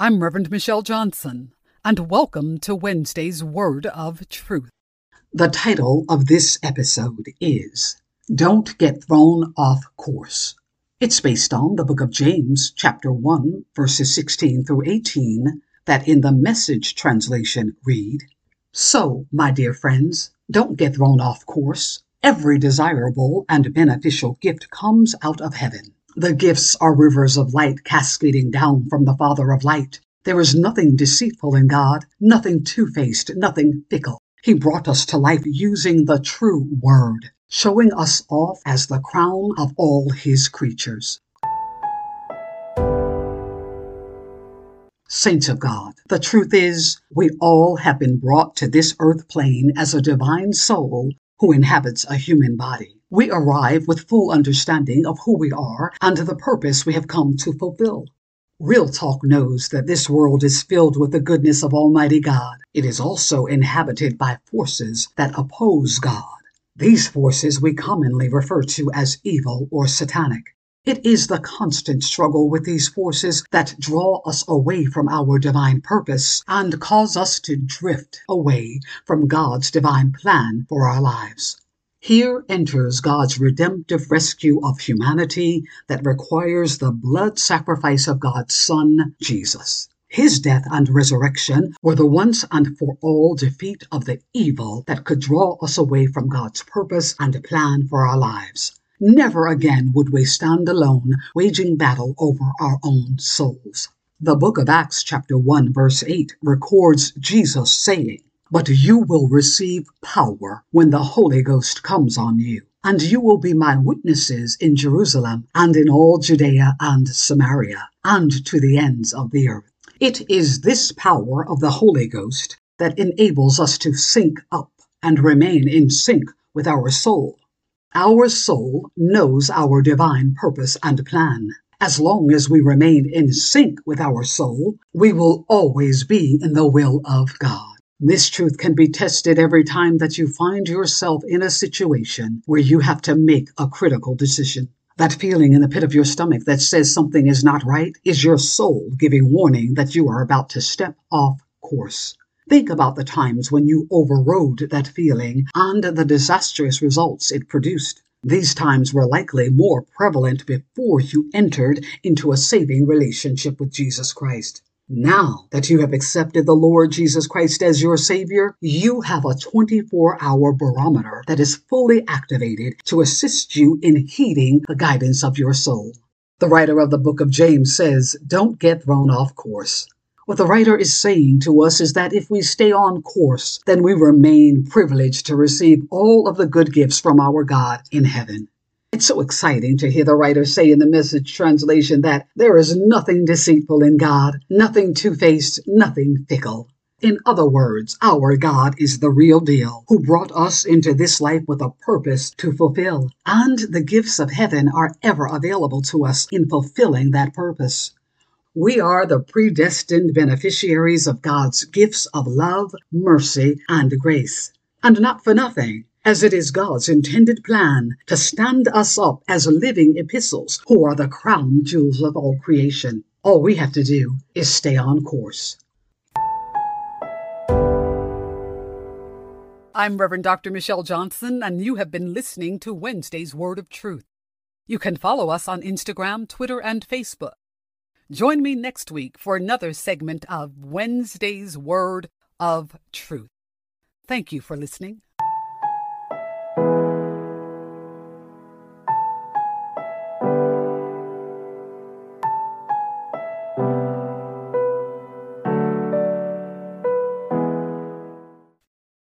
I'm Reverend Michelle Johnson, and welcome to Wednesday's Word of Truth. The title of this episode is Don't Get Thrown Off Course. It's based on the book of James, chapter 1, verses 16 through 18, that in the message translation read So, my dear friends, don't get thrown off course. Every desirable and beneficial gift comes out of heaven. The gifts are rivers of light cascading down from the Father of light. There is nothing deceitful in God, nothing two faced, nothing fickle. He brought us to life using the true Word, showing us off as the crown of all His creatures. Saints of God, the truth is, we all have been brought to this earth plane as a divine soul who inhabits a human body. We arrive with full understanding of who we are and the purpose we have come to fulfill. Real Talk knows that this world is filled with the goodness of Almighty God. It is also inhabited by forces that oppose God. These forces we commonly refer to as evil or satanic. It is the constant struggle with these forces that draw us away from our divine purpose and cause us to drift away from God's divine plan for our lives. Here enters God's redemptive rescue of humanity that requires the blood sacrifice of God's Son, Jesus. His death and resurrection were the once and for all defeat of the evil that could draw us away from God's purpose and plan for our lives. Never again would we stand alone waging battle over our own souls. The book of Acts, chapter 1, verse 8, records Jesus saying, but you will receive power when the Holy Ghost comes on you, and you will be my witnesses in Jerusalem and in all Judea and Samaria and to the ends of the earth. It is this power of the Holy Ghost that enables us to sync up and remain in sync with our soul. Our soul knows our divine purpose and plan. As long as we remain in sync with our soul, we will always be in the will of God. This truth can be tested every time that you find yourself in a situation where you have to make a critical decision. That feeling in the pit of your stomach that says something is not right is your soul giving warning that you are about to step off course. Think about the times when you overrode that feeling and the disastrous results it produced. These times were likely more prevalent before you entered into a saving relationship with Jesus Christ. Now that you have accepted the Lord Jesus Christ as your Savior, you have a 24 hour barometer that is fully activated to assist you in heeding the guidance of your soul. The writer of the book of James says, Don't get thrown off course. What the writer is saying to us is that if we stay on course, then we remain privileged to receive all of the good gifts from our God in heaven. It's so exciting to hear the writer say in the message translation that there is nothing deceitful in God, nothing two faced, nothing fickle. In other words, our God is the real deal, who brought us into this life with a purpose to fulfill, and the gifts of heaven are ever available to us in fulfilling that purpose. We are the predestined beneficiaries of God's gifts of love, mercy, and grace. And not for nothing as it is God's intended plan to stand us up as living epistles who are the crown jewels of all creation. All we have to do is stay on course. I'm Reverend Dr. Michelle Johnson, and you have been listening to Wednesday's Word of Truth. You can follow us on Instagram, Twitter, and Facebook. Join me next week for another segment of Wednesday's Word of Truth. Thank you for listening.